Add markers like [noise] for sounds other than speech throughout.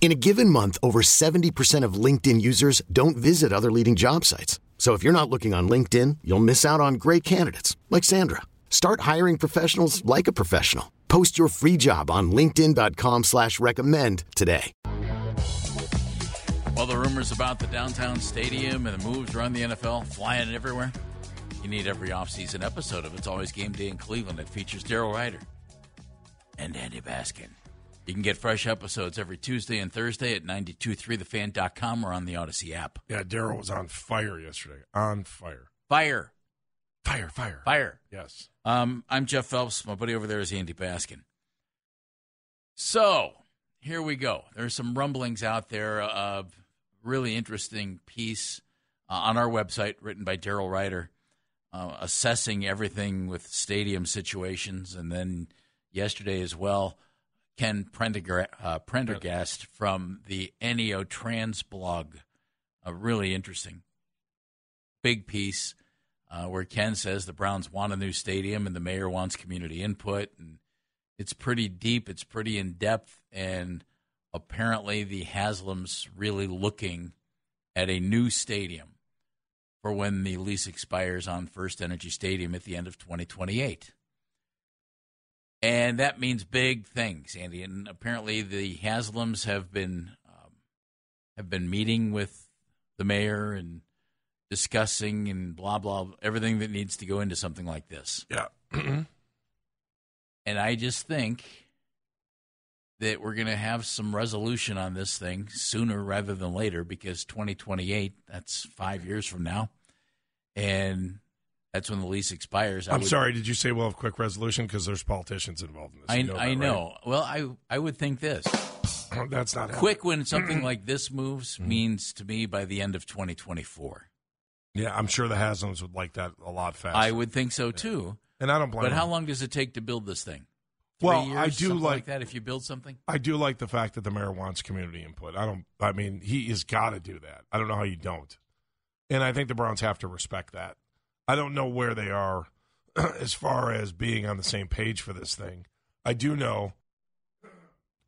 In a given month, over 70% of LinkedIn users don't visit other leading job sites. So if you're not looking on LinkedIn, you'll miss out on great candidates like Sandra. Start hiring professionals like a professional. Post your free job on LinkedIn.com slash recommend today. Well, the rumors about the downtown stadium and the moves around the NFL flying everywhere. You need every offseason episode of It's Always Game Day in Cleveland that features Daryl Ruiter and Andy Baskin. You can get fresh episodes every Tuesday and Thursday at 923thefan.com or on the Audacy app. Yeah, Daryl was on fire yesterday. On fire. Fire. Fire, fire. Fire. Yes. Um, I'm Jeff Phelps. My buddy over there is Andy Baskin. So here we go. There's some rumblings out there of really interesting piece uh, on our website written by Daryl Ruiter, uh, assessing everything with stadium situations, and then yesterday as well. Ken Prendergast, uh, Prendergast from the NEOtrans blog. A really interesting, big piece uh, where Ken says the Browns want a new stadium and the mayor wants community input. And it's pretty deep, it's pretty in depth, and apparently the Haslam's really looking at a new stadium for when the lease expires on FirstEnergy Stadium at the end of 2028. And that means big things, Andy. And apparently, the Haslams have been um, have been meeting with the mayor and discussing and blah blah everything that needs to go into something like this. Yeah. [clears throat] and I just think that we're going to have some resolution on this thing sooner rather than later because 2028 that's 5 years from now. And that's when the lease expires. I I'm would- sorry, did you say we'll have quick resolution? Because there's politicians involved in this. I, You know I that, know. Well, I I would think this. [clears throat] That's not Quick when something [clears throat] like this moves mm-hmm. means to me by the end of 2024. Yeah, I'm sure the Haslams would like that a lot faster. I would think so too. and I don't blame But how long does it take to build this thing? Three Well, years, I do something like- that if you build something. I do like the fact that the mayor wants community input. I don't. I mean, he has got to do that. I don't know how you don't. And I think the Browns have to respect that. I don't know where they are [clears throat] as far as being on the same page for this thing. I do know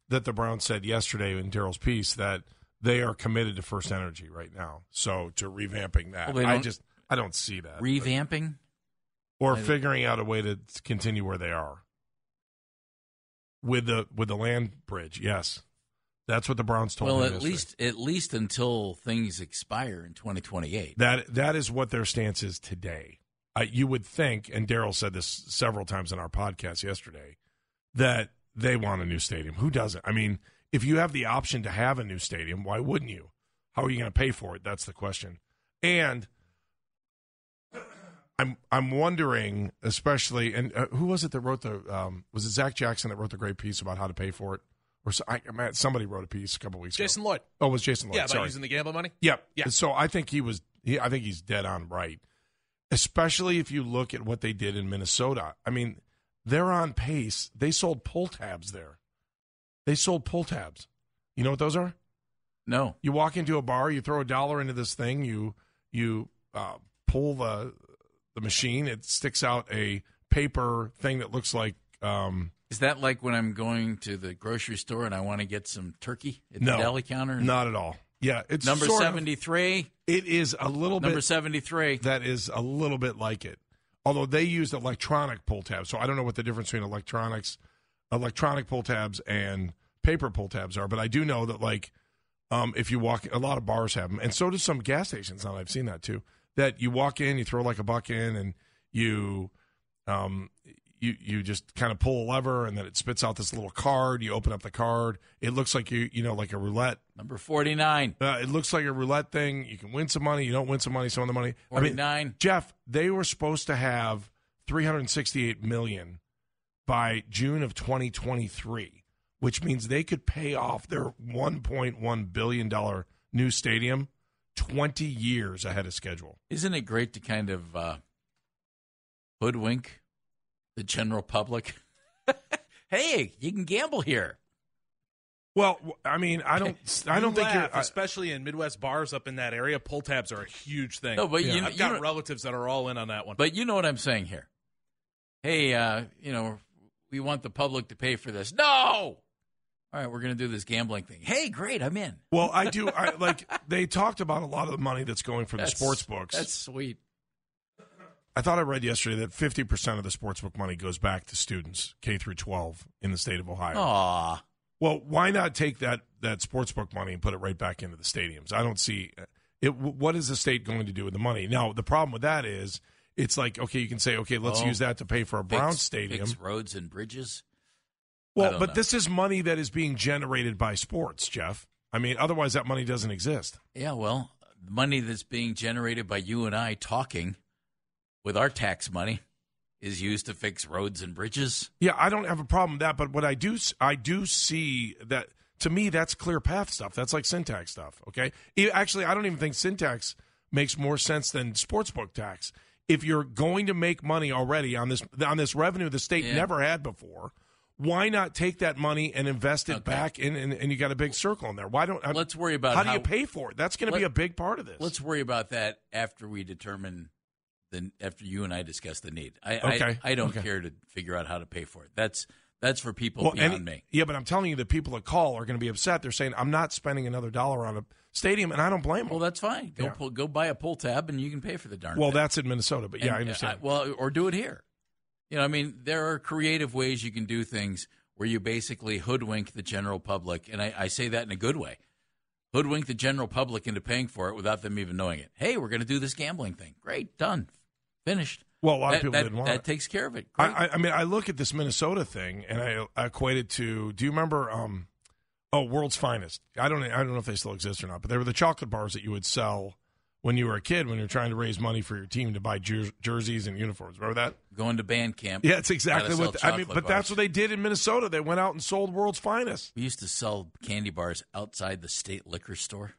that the Browns said yesterday in Daryl's piece that they are committed to FirstEnergy right now. So to revamping that, Well, I just I don't see that. Revamping? or I- figuring out a way to continue where they are with the with the land bridge. Yes, that's what the Browns told Well, me Well, at least at least until things expire in 2028. that that is what their stance is today. Uh, you would think, and Daryl said this several times in our podcast yesterday, that they want a new stadium. Who doesn't? I mean, if you have the option to have a new stadium, why wouldn't you? How are you going to pay for it? That's the question. And [coughs] I'm I'm wondering, especially, and uh, who was it that wrote the? Um, was it Zach Jackson that wrote the great piece about how to pay for it? Or so, I, I- somebody wrote a piece a couple weeks ago. Jason ago. Lloyd. Oh, it was Jason Lloyd. Yeah, about Sorry. using the gambling money. Yep. Yeah. So I think he was. He, I think he's dead on right. Especially if you look at what they did in Minnesota. I mean, they're on pace. They sold pull tabs there. They sold pull tabs. You know what those are? No. You walk into a bar, you throw a dollar into this thing, you you uh, pull the the machine. It sticks out a paper thing that looks like um, Is that like when I'm going to the grocery store and I want to get some turkey at no the deli counter? Not at all. Yeah, it's Number 73. it is a little Number bit 73. that is a little bit like it. Although they used electronic pull tabs, so I don't know what the difference between electronics, electronic pull tabs and paper pull tabs are. But I do know that like um, if you walk, a lot of bars have them, and so do some gas stations. Now I've seen that too. That you walk in, you throw like a buck in, and you um, you you just kind of pull a lever, and then it spits out this little card. You open up the card. It looks like you you know like a roulette Number 49. uh, it looks like a roulette thing. You can win some money. You don't win some money. Some of the money. I mean, 49. Jeff, they were supposed to have 368 million by June of 2023, which means they could pay off their 1.1 billion dollar new stadium 20 years ahead of schedule. Isn't it great to kind of uh, hoodwink the general public? [laughs] hey, you can gamble here. Well, I mean, I don't, [laughs] I don't You think laugh, you're. I- especially in Midwest bars up in that area. Pull tabs are a huge thing. No, but Yeah. you, I've you got know, relatives that are all in on that one. but you know what I'm saying here. Hey, uh, you know, we want the public to pay for this. No. All right, we're going to do this gambling thing. Hey, great, I'm in. well, I [laughs] do. I like. They talked about a lot of the money that's going for the That's- sports books. That's sweet. I thought I read yesterday that 50 percent of the sportsbook money goes back to students K through 12 in the state of Ohio. Aw. Well, why not take that that sportsbook money and put it right back into the stadiums? I don't see uh, it. What is the state going to do with the money? Now, the problem with that is it's like okay, you can say okay, let's Oh. use that to pay for a Brown Fix- stadium. fix roads and bridges. Well, but know. this is money that is being generated by sports, Jeff. I mean, otherwise that money doesn't exist. Yeah, well, money that's being generated by you and I talking with our tax money is used to fix roads and bridges. Yeah, I don't have a problem with that, but what I do I do see that to me that's clear path stuff. That's like sin tax stuff, okay? Actually, I don't even think sin tax makes more sense than sportsbook tax. If you're going to make money already on this on this revenue the state Yeah. never had before, why not take that money and invest it Okay. back in and, and you got a big circle in there. Why don't I, Let's worry about how do you pay for it? That's going to be a big part of this. Let's worry about that after we determine the after you and I discuss the need. I Okay, I, I don't okay. care to figure out how to pay for it. That's that's for people well, beyond any- me. Yeah, but I'm telling you, the people that call are going to be upset. They're saying, "I'm not spending another dollar on a stadium," and I don't blame them. Well, that's fine. Go Yeah. pull, go buy a pull tab and you can pay for the darn. Well, thing. that's in Minnesota, but yeah, And, I understand. uh, well, or do it here. You know, I mean, there are creative ways you can do things where you basically hoodwink the general public, and I, I say that in a good way. Hoodwink the general public into paying for it without them even knowing it. Hey, we're going to do this gambling thing. Great, done, finished. Well, a lot of people that, didn't want that it. takes care of it. I, I, mean, I look at this Minnesota thing, and I, I equate it to. Do you remember? Um, oh, World's Finest. I don't. I don't know if they still exist or not, but they were the chocolate bars that you would sell when you were a kid when you're trying to raise money for your team to buy jer- jerseys and uniforms. Remember that? Going to band camp. Yeah, it's exactly what sell I mean. But that's what they did in Minnesota. They went out and sold World's Finest. We used to sell candy bars outside the state liquor store.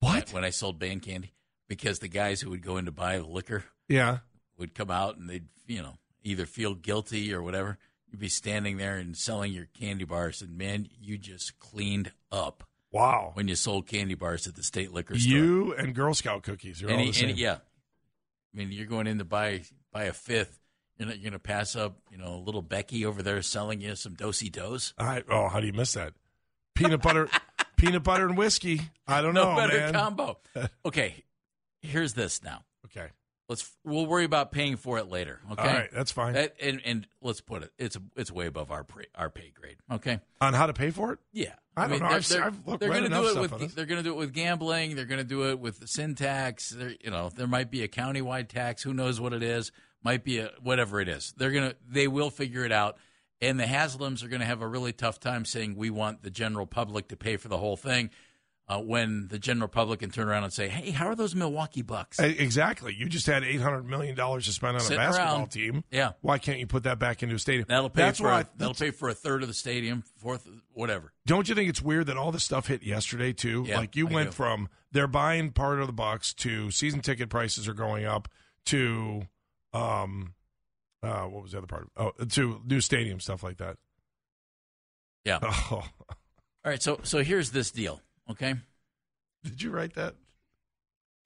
What? When I sold band candy, because the guys who would go in to buy the liquor Yeah. would come out and they'd, you know, either feel guilty or whatever. You'd be standing there and selling your candy bars, and man, you just cleaned up Wow. when you sold candy bars at the state liquor store. You and Girl Scout cookies. You're all the same. yeah. I mean, you're going in to buy buy a fifth. You're not, you're going to pass up, you know, little Becky over there selling you some dosey dos. I, oh, how do you miss that? Peanut butter, [laughs] peanut butter and whiskey. I don't No know, better man. combo. [laughs] Okay, here's this now. Okay. Let's we'll worry about paying for it later. Okay, All right, that's fine. That- and and let's put it, it's it's way above our pay, our pay grade. Okay. On how to pay for it? Yeah, I don't know. they're- I've they're- I've looked- they're read gonna do it with they're going to do it with gambling. They're going to do it with sin tax. They're, you know, there might be a countywide tax. Who knows what it is? Might be a whatever it is. They're gonna they will figure it out. And the Haslams are going to have a really tough time saying we want the general public to pay for the whole thing. Uh, when the general public can turn around and say, "Hey, how are those Milwaukee Bucks?" Exactly. You just had eight hundred million dollars to spend on Sitting a basketball around. team. Yeah. Why can't you put that back into a stadium? That'll pay That's for why. a, that'll pay for a third of the stadium, fourth, whatever. Don't you think it's weird that all this stuff hit yesterday too? Yeah, like you I went do. from they're buying part of the Bucks to season ticket prices are going up to um uh what was the other part? Oh, to new stadium stuff like that. Yeah. [laughs] Oh, All right. So so here's this deal. Okay. Did you write that?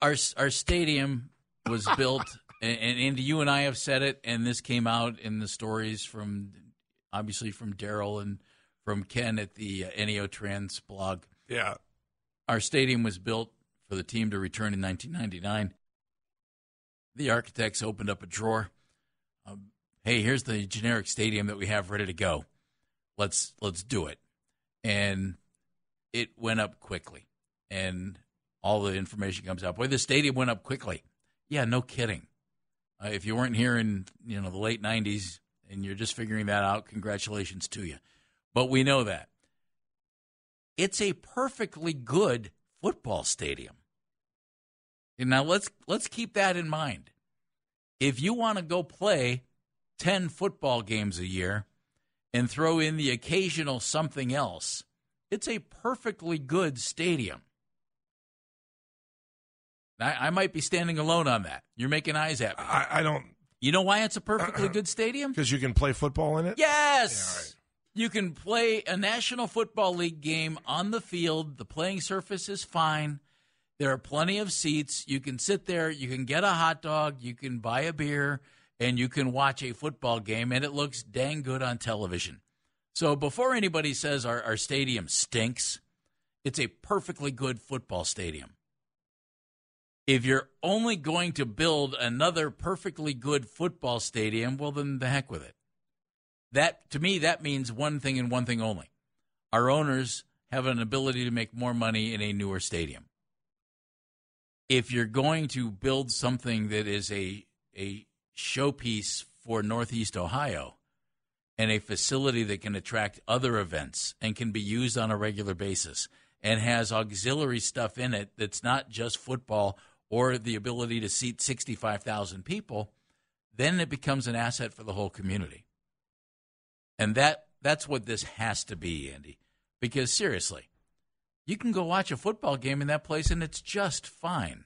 our our stadium was [laughs] built, and, and, you and I have said it, and this came out in the stories from obviously from Daryl and from Ken at the uh, NEOtrans blog. Yeah. Our stadium was built for the team to return in 1999. The architects opened up a drawer. Um, hey, here's the generic stadium that we have ready to go. Let's let's do it. And it went up quickly. And all the information comes out. Boy, the stadium went up quickly. Yeah, no kidding. Uh, if you weren't here in you know the late '90s and you're just figuring that out, congratulations to you. But we know that it's a perfectly good football stadium. And now let's let's keep that in mind. If you want to go play ten football games a year and throw in the occasional something else, it's a perfectly good stadium. I, I might be standing alone on that. You're making eyes at me. I, I don't You know why it's a perfectly uh-huh. good stadium? because you can play football in it. Yes. Yeah, right. You can play a National Football League game on the field. The playing surface is fine. There are plenty of seats. You can sit there. You can get a hot dog. You can buy a beer, and you can watch a football game, and it looks dang good on television. So before anybody says our, our stadium stinks, it's a perfectly good football stadium. If you're only going to build another perfectly good football stadium, well, then the heck with it. That to me, that means one thing and one thing only: our owners have an ability to make more money in a newer stadium. If you're going to build something that is a a showpiece for Northeast Ohio and a facility that can attract other events and can be used on a regular basis and has auxiliary stuff in it that's not just football or the ability to seat 65,000 people, then it becomes an asset for the whole community. And that that's what this has to be, Andy. Because seriously, you can go watch a football game in that place and it's just fine.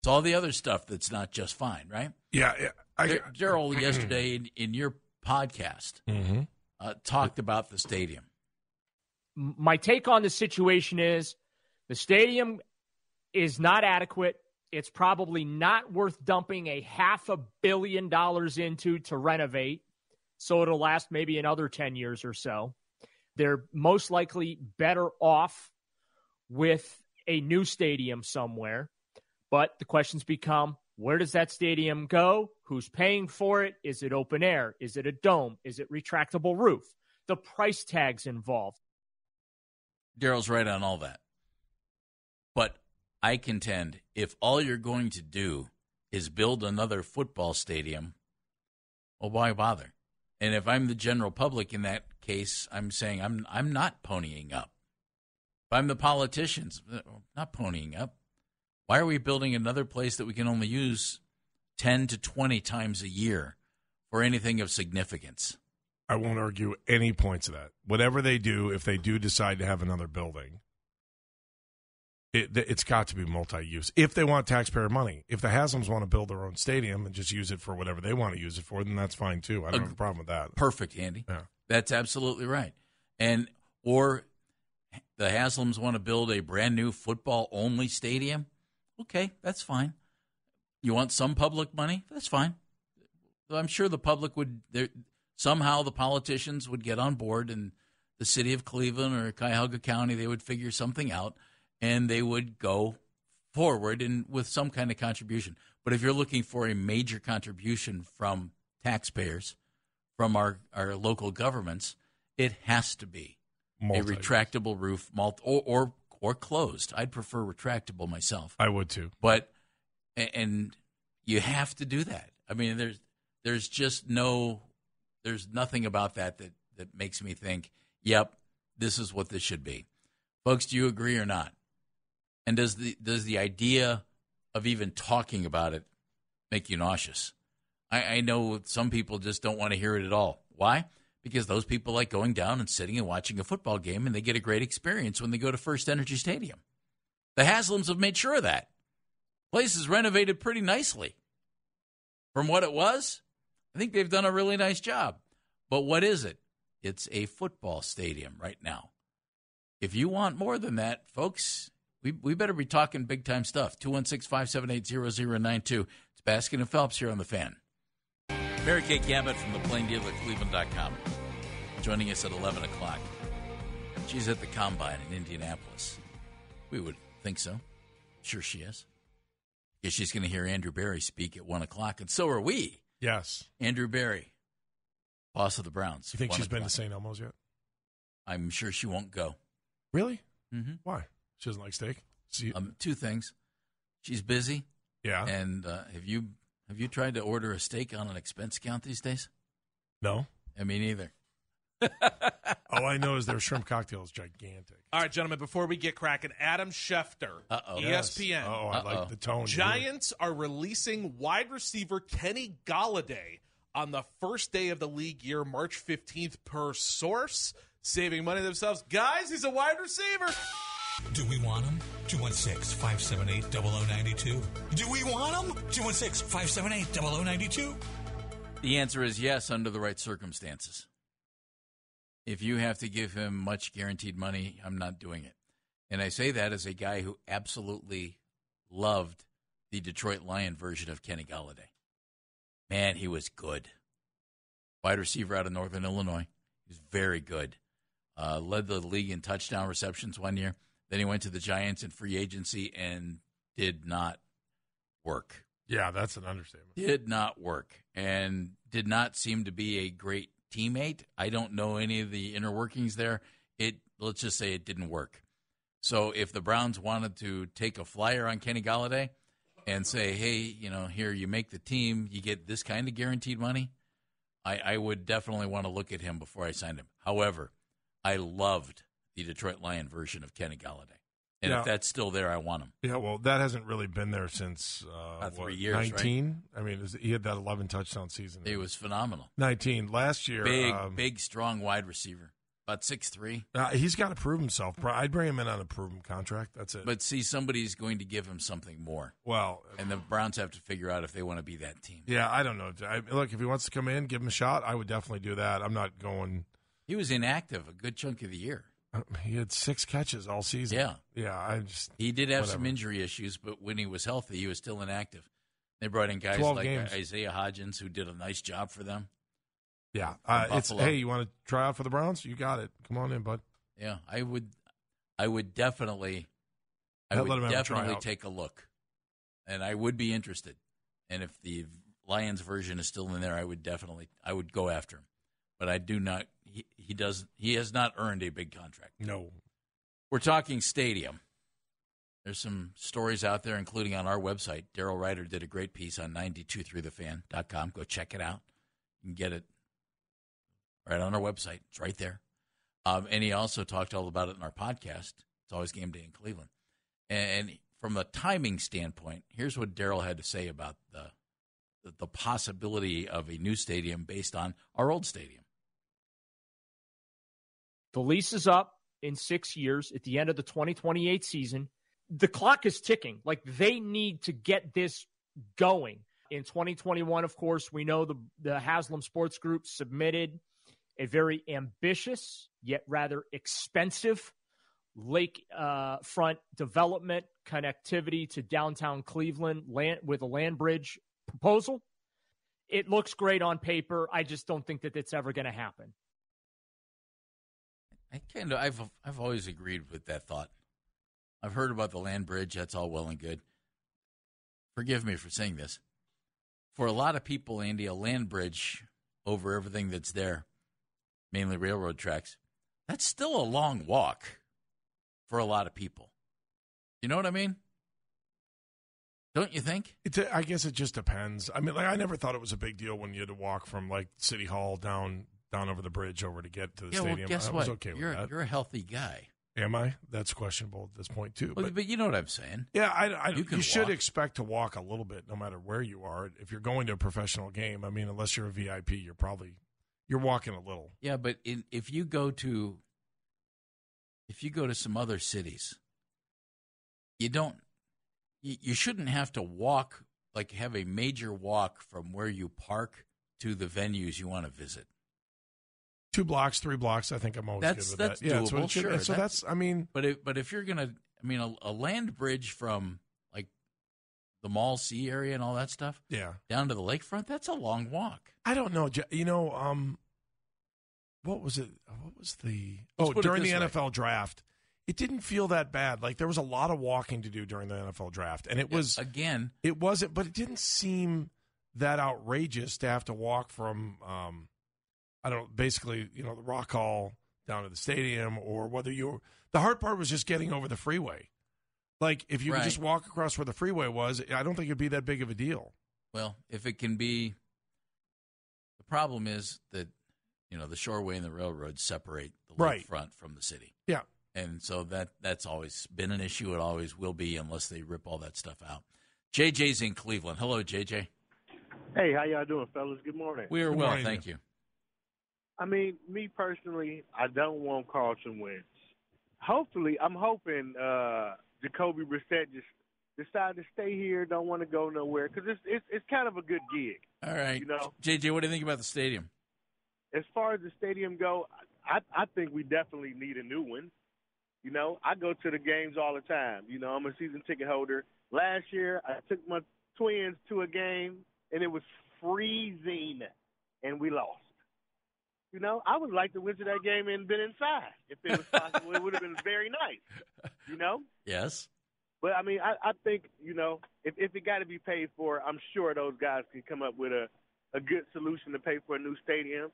It's all the other stuff that's not just fine, right? Yeah, yeah. I, Dar- [clears throat] Daryl, yesterday in, in your podcast, Mhm. uh, talked about the stadium. My take on the situation is the stadium is not adequate. It's probably not worth dumping a half a billion dollars into to renovate. So it'll last maybe another 10 years or so. They're most likely better off with a new stadium somewhere. But the questions become where does that stadium go? Who's paying for it? Is it open air? Is it a dome? Is it retractable roof? The price tags involved. Daryl's right on all that. But I contend if all you're going to do is build another football stadium, well, why bother? And if I'm the general public in that case, I'm saying I'm I'm not ponying up. If I'm the politicians, uh, not ponying up. Why are we building another place that we can only use 10 to 20 times a year for anything of significance? I won't argue any points of that. Whatever they do, if they do decide to have another building, it, it's got to be multi-use. If they want taxpayer money, if the Haslams want to build their own stadium and just use it for whatever they want to use it for, then that's fine too. I don't Ag- have a problem with that. Perfect, Andy. Yeah. That's absolutely right. And or the Haslams want to build a brand new football only stadium. Okay, that's fine. You want some public money? That's fine. I'm sure the public would there somehow the politicians would get on board and the city of Cleveland or Cuyahoga County they would figure something out and they would go forward and with some kind of contribution. But if you're looking for a major contribution from taxpayers, from our, our local governments, it has to be a Multi-use. retractable roof, malt or, or or closed. I'd prefer retractable myself, I would too. but and you have to do that. I mean, there's there's just no there's nothing about that that that makes me think, yep, this is what this should be. Folks, do you agree or not? And does the does the idea of even talking about it make you nauseous? I, I know some people just don't want to hear it at all. Why? Because those people like going down and sitting and watching a football game, and they get a great experience when they go to FirstEnergy Stadium. The Haslams have made sure of that. Place is renovated pretty nicely from what it was. I think they've done a really nice job. But what is it? It's a football stadium right now. If you want more than that, folks, we, we better be talking big time stuff. 216 578 0092. It's Baskin and Phelps here on the fan. Mary Kay Cabot from the Plain Dealer Cleveland.com joining us at 11 o'clock. She's at the combine in Indianapolis. We would think so. Sure, she is. Guess she's going to hear Andrew Berry speak at 1 o'clock, and so are we. Yes. Andrew Berry, boss of the Browns. You think 1 she's been to. St. Elmo's yet? I'm sure she won't go. Really? Mm-hmm. Why? She doesn't like steak. See, Um, two things. She's busy, yeah. and uh, have you have you tried to order a steak on an expense account these days? no. I mean, either. [laughs] All I know is their shrimp cocktail is gigantic. All right, gentlemen, before we get cracking, Adam Schefter, Uh-oh. ESPN. Oh, I Uh-oh. like the tone. Giants are releasing wide receiver Kenny Golladay on the first day of the league year, March 15th, per source, saving money themselves. Guys, he's a wide receiver. Do we want them? 216 578 0092. Do we want them? 216 578 0092. The answer is yes, under the right circumstances. If you have to give him much guaranteed money, I'm not doing it. And I say that as a guy who absolutely loved the Detroit Lion version of Kenny Golladay. Man, he was good. Wide receiver out of Northern Illinois. He was very good. Uh, led the league in touchdown receptions one year. Then he went to the Giants in free agency and did not work. Yeah, that's an understatement. Did not work and did not seem to be a great teammate. I don't know any of the inner workings there. It let's just say it didn't work. So if the Browns wanted to take a flyer on Kenny Golladay and say, "Hey, you know, here you make the team, you get this kind of guaranteed money," I, I would definitely want to look at him before I signed him. However, I loved the Detroit Lion version of Kenny Golladay. And Yeah. if that's still there, I want him. Yeah, well, that hasn't really been there since uh, About three what, years, right? 19. I mean, was- he had that 11 touchdown season. He was phenomenal. 19 last year. Big, um, big, strong wide receiver. About six three. Uh, he's got to prove himself. I'd bring him in on a proven contract. That's it. But see, somebody's going to give him something more. well, And the Browns have to figure out if they want to be that team. yeah, I don't know. I, look, if he wants to come in, give him a shot. I would definitely do that. I'm not going. He was inactive a good chunk of the year. Uh, He had six catches all season. Yeah. yeah. I just He did have some injury issues, but when he was healthy, he was still inactive. They brought in guys like games. Isaiah Hodgins, who did a nice job for them. yeah. Uh, it's hey, you want to try out for the Browns? You got it. Come on in, bud. Yeah, I would, I would definitely, I would a definitely take a look, and I would be interested. And if the Lions version is still in there, I would definitely, I would go after him. But I do not. He, he does. He has not earned a big contract. No. We're talking stadium. There's some stories out there, including on our website. Daryl Ruiter did a great piece on 923thefan.com. Go check it out. You can get it right on our website. It's right there. Um, and he also talked all about it in our podcast. It's always game day in Cleveland. And from a timing standpoint, here's what Daryl had to say about the, the the possibility of a new stadium based on our old stadium. The lease is up in six years at the end of the 2028 season. The clock is ticking. Like they need to get this going. In 2021, of course, we know the, the Haslam Sports Group submitted a very ambitious yet rather expensive lake uh, front development connectivity to downtown Cleveland land, with a land bridge proposal. It looks great on paper. I just don't think that it's ever going to happen. I kind of I've I've always agreed with that thought. I've heard about the land bridge. That's all well and good. Forgive me for saying this. For a lot of people, Andy, a land bridge over everything that's there, mainly railroad tracks, that's still a long walk for a lot of people. You know what I mean? Don't you think? I guess it just depends. I mean, like I never thought it was a big deal when you had to walk from like City Hall down down over the bridge over to get to the yeah. Well, stadium. guess I what? was okay you're with that. you're a healthy guy. Am I? That's questionable at this point too. But, But, but you know what I'm saying. yeah, I, I, you you, should expect to walk a little bit, no matter where you are. If you're going to a professional game, I mean, unless you're a VIP, you're probably you're walking a little. Yeah, but in, if you go to if you go to some other cities, you don't you, you shouldn't have to walk like have a major walk from where you park to the venues you want to visit. Two blocks, three blocks. I think I'm always That's- good with that's that. Yeah, that's what doable, it should- sure. So That's- that's, I mean, But if, but if you're gonna, I mean, a, a land bridge from like the Mall C area and all that stuff yeah. down to the lakefront, that's a long walk. I don't know. You know, um, what was it? What was the? Let's oh, during the way. NFL draft, it didn't feel that bad. Like there was a lot of walking to do during the NFL draft, and it was again. it wasn't, but it didn't seem that outrageous to have to walk from, um, I don't know, basically, you know, the Rock Hall down to the stadium, or whether you're The hard part was just getting over the freeway. Like if you Right. could just walk across where the freeway was, I don't think it'd be that big of a deal. Well, if it can be, the problem is that you know the shoreway and the railroad separate the Right. lakefront from the city, Yeah. and so that that's always been an issue. It always will be unless they rip all that stuff out. JJ's in Cleveland. Hello, JJ. Hey, how y'all doing, fellas? Good morning. We are Good well, morning. thank you. I mean, me personally, I don't want Carson Wentz. hopefully, I'm hoping uh, Jacoby Brissett just decide to stay here, don't want to go nowhere because it's, it's it's kind of a good gig. All right, You know, JJ, what do you think about the stadium? as far as the stadium go, I I think we definitely need a new one. You know, I go to the games all the time. You know, I'm a season ticket holder. Last year, I took my twins to a game, and it was freezing, and we lost. You know, I would like to went to that game and been inside if it was possible. it would have been very nice. You know, [laughs] Yes. but I mean, I, I think you know, if if it got to be paid for, I'm sure those guys can come up with a a good solution to pay for a new stadium.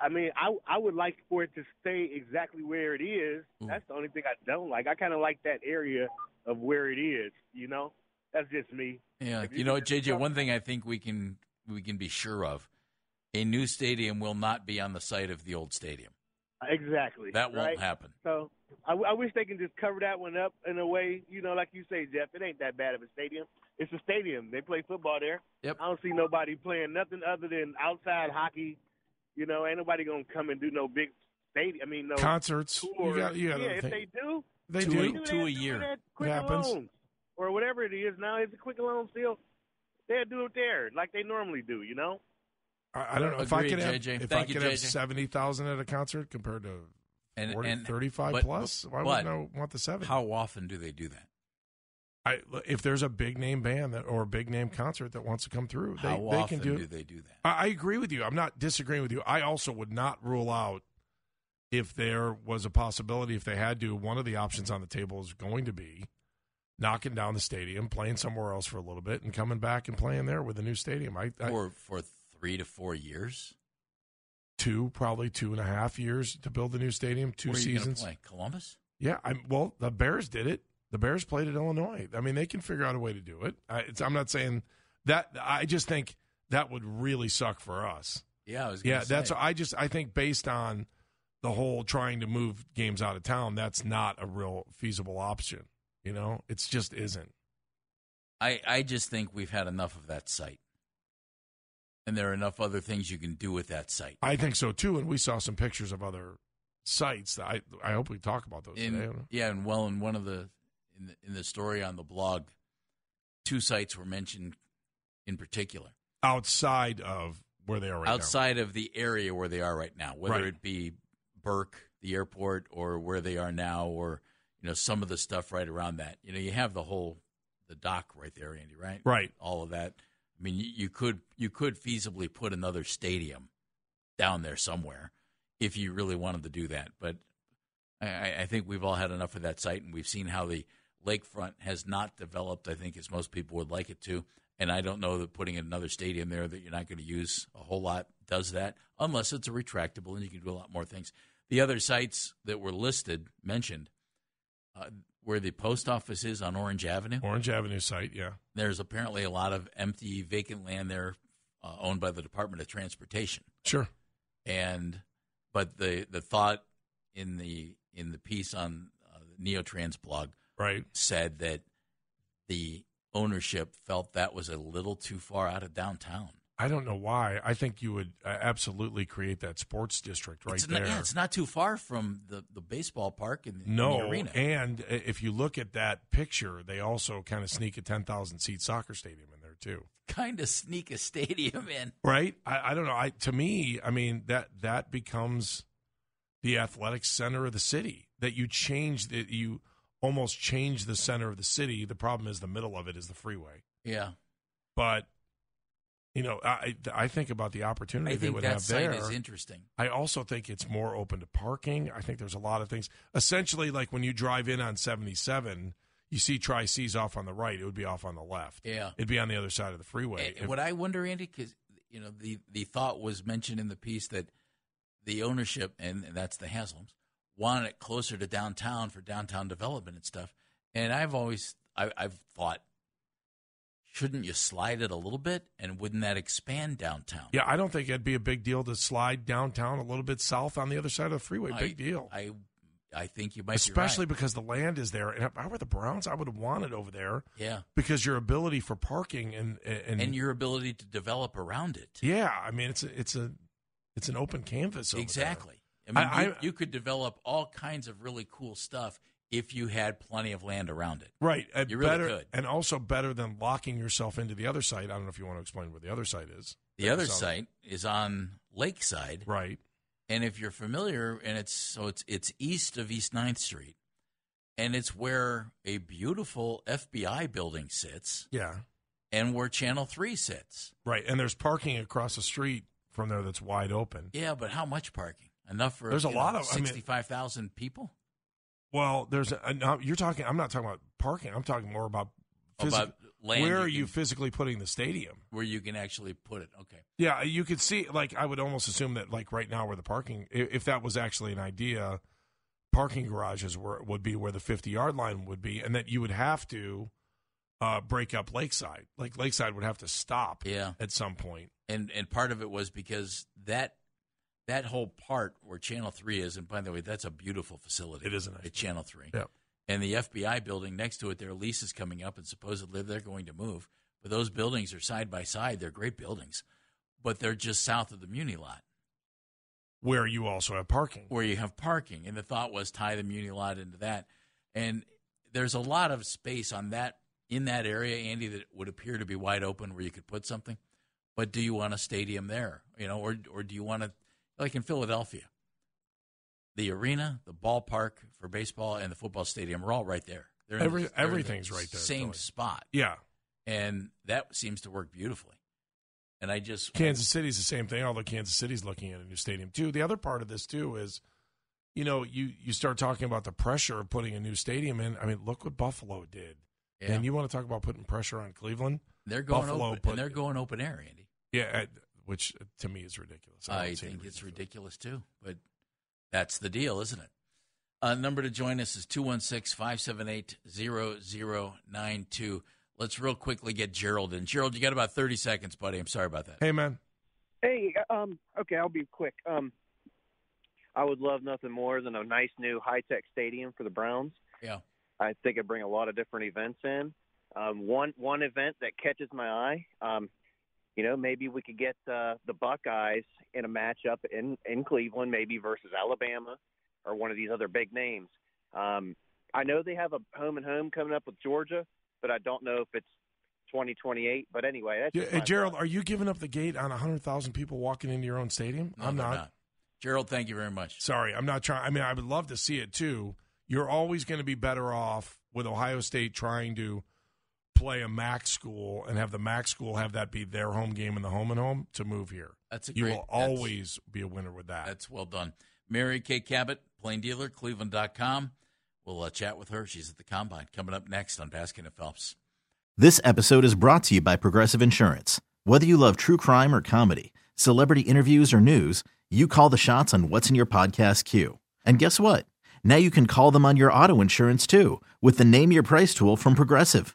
I mean, I I would like for it to stay exactly where it is. Mm. That's the only thing I don't like. I kind of like that area of where it is. You know, that's just me. Yeah, If you know, JJ. One thing I think we can we can be sure of: a new stadium will not be on the site of the old stadium. Exactly. That won't right? happen. So I, I wish they can just cover that one up in a way, you know, like you say, Jeff. It ain't that bad of a stadium. It's a stadium. They play football there. Yep. I don't see nobody playing nothing other than outside hockey. You know, ain't nobody gonna come and do no big stadium. I mean, no Concerts. Tour. You got. You got. yeah, if they do, They Two do. a- do two a year. Quick It happens. Loans or whatever it is now. It's a quick loan still. They'll do it there like they normally do. You know. I, I don't know if I could have JJ. if Thank I you, could have JJ. seventy thousand at a concert compared to And 40, and 35 but- plus. Why but wouldn't I want the seventy? How often do they do that? I, if there's a big name band that or a big name concert that wants to come through, they, How they often can do. do they do that? I, I agree with you. I'm not disagreeing with you. I also would not rule out if there was a possibility, if they had to, one of the options on the table is going to be knocking down the stadium, playing somewhere else for a little bit, and coming back and playing there with a new stadium. I, I For for three to four years. two, probably two and a half years to build the new stadium, two Where are you seasons. play? Columbus. Yeah, I'm well. The Bears did it. The Bears played at Illinois. I mean, they can figure out a way to do it. I, it's, I'm not saying that. I just think that would really suck for us. Yeah, I was. Gonna Yeah, that's. I just. I think based on the whole trying to move games out of town, that's not a real feasible option. You know, it's just isn't. I, I just think we've had enough of that site. And there are enough other things you can do with that site. I think so too. And we saw some pictures of other sites. That I. I hope we talk about those today. Yeah, and well, in one of the in the, in the story on the blog, two sites were mentioned in particular Outside of where they are right now. outside of the area where they are right now, whether Right. it be Burke, the airport, or where they are now, or you know some of the stuff right around that. You know, you have the whole the dock right there, Andy. Right, Right. All of that. I mean, you, could you could feasibly put another stadium down there somewhere if you really wanted to do that. But I, I think we've all had enough of that site, and we've seen how the lakefront has not developed. I think as most people would like it to, and I don't know that putting another stadium there that you're not going to use a whole lot does that, unless it's a retractable and you can do a lot more things. The other sites that were listed mentioned. Uh, where the post office is on Orange Avenue, Orange Avenue site. Yeah. there's apparently a lot of empty, vacant land there uh, owned by the Department of Transportation Sure. and but the the thought in the in the piece on uh, the NEOtrans blog Right. said that the ownership felt that was a little too far out of downtown. I don't know why. I think you would uh, absolutely create that sports district right it's there. Not, yeah, it's not too far from the, the baseball park and, and no, the arena. and if you look at that picture, they also kind of sneak a ten thousand seat soccer stadium in there too. kind of sneak a stadium in. Right? I, I don't know. I to me, I mean that that becomes the athletic center of the city. That you change that you almost change the center of the city. The problem is the middle of it is the freeway. Yeah, But you know, I I think about the opportunity I they would that have there. is interesting. I also think it's more open to parking. I think there's a lot of things. Essentially, like when you drive in on 77, you see Tri C's off on the right. It would be off on the left. Yeah. It'd be on the other side of the freeway. And what I wonder, Andy, because you know the the thought was mentioned in the piece that the ownership and, that's the Haslams want it closer to downtown for downtown development and stuff. And I've always I, I've thought, shouldn't you slide it a little bit, and wouldn't that expand downtown? yeah, I don't think it'd be a big deal to slide downtown a little bit south on the other side of the freeway. I- Big deal. I I think you might Especially be right. because the land is there. And if I were the Browns, I would have wanted over there yeah, because your ability for parking and and, and your ability to develop around it. yeah, I mean it's a, it's a it's an open canvas. over there. Exactly. I mean, I- you, I- you could develop all kinds of really cool stuff if you had plenty of land around it. Right. And You really better, could. And also better than locking yourself into the other site. I don't know if you want to explain where the other site is. The other site is on Lakeside, Right. and if you're familiar, and it's so it's it's east of East 9th Street, and it's where a beautiful FBI building sits, Yeah. and where Channel Three sits. Right. And there's parking across the street from there that's wide open. Yeah, but how much parking? Enough for There's a you lot know, of- I mean- sixty-five thousand people. Well, there's a, no, you're talking. I'm not talking about parking. I'm talking more about About land Where you are you physically putting the stadium? where you can actually put it. Okay. Yeah, you could see. Like, I would almost assume that, like, right now, where the parking, if that was actually an idea, parking garages were would be where the 50 yard line would be, and that you would have to uh, break up Lakeside. Like, Lakeside would have to stop. Yeah. At some point. and and part of it was because that that whole part where Channel Three is, and by the way, that's a beautiful facility. It is a nice at Channel Three. And the FBI building next to it, their lease is coming up, and supposedly they're going to move. But those buildings are side by side. They're great buildings, but they're just south of the Muni lot Where you also have parking. where you have parking. And the thought was tie the Muni lot into that. And there's a lot of space on that in that area, Andy, that would appear to be wide open where you could put something. But do you want a stadium there? You know, or or do you want to like in Philadelphia? The arena, the ballpark for baseball, and the football stadium are all right there. They're in Every- the- they're in the everything's right there, Same Philly. spot, Yeah. and that seems to work beautifully. And I just Kansas City's the same thing, although Kansas City's looking at a new stadium too. The other part of this too is, you know, you you start talking about the pressure of putting a new stadium in. I mean, look what Buffalo did. Yeah. And you want to talk about putting pressure on Cleveland? they're going Buffalo open, put- and they're going open air, Andy. Yeah, which uh, to me is ridiculous. I don't see any think it's reason for it. ridiculous too, but that's the deal, isn't it? Uh, number to join us is 216 578 0092. Let's real quickly get Gerald in. Gerald, you got about 30 seconds, buddy. I'm sorry about that. Hey, man. Hey, um, okay, I'll be quick. Um, I would love nothing more than a nice new high tech stadium for the Browns. Yeah. I think it'd bring a lot of different events in. Um, one one event that catches my eye, um, you know, maybe we could get uh, the Buckeyes in a matchup in in Cleveland, maybe versus Alabama or one of these other big names. Um, I know they have a home and home coming up with Georgia, but I don't know if it's 2028. But anyway, that's Yeah, just hey, my Gerald, are you giving up the gate on 100,000 people walking into your own stadium? No, I'm they're not. Gerald, thank you very much. Sorry, I'm not trying. I mean, I would love to see it too. You're always going to be better off with Ohio State trying to play a MAC school and have the MAC school have that be their home game in the home and home to move here. That's a you great- will always be a winner with that. That's well done. Mary Kay Cabot, plain dealer, cleveland.com. We'll uh, chat with her. She's at the combine. Coming up next on Baskin and Phelps. This episode is brought to you by Progressive Insurance. Whether you love true crime or comedy, celebrity interviews or news, you call the shots on what's in your podcast queue. And guess what? Now you can call them on your auto insurance too with the Name Your Price tool from Progressive.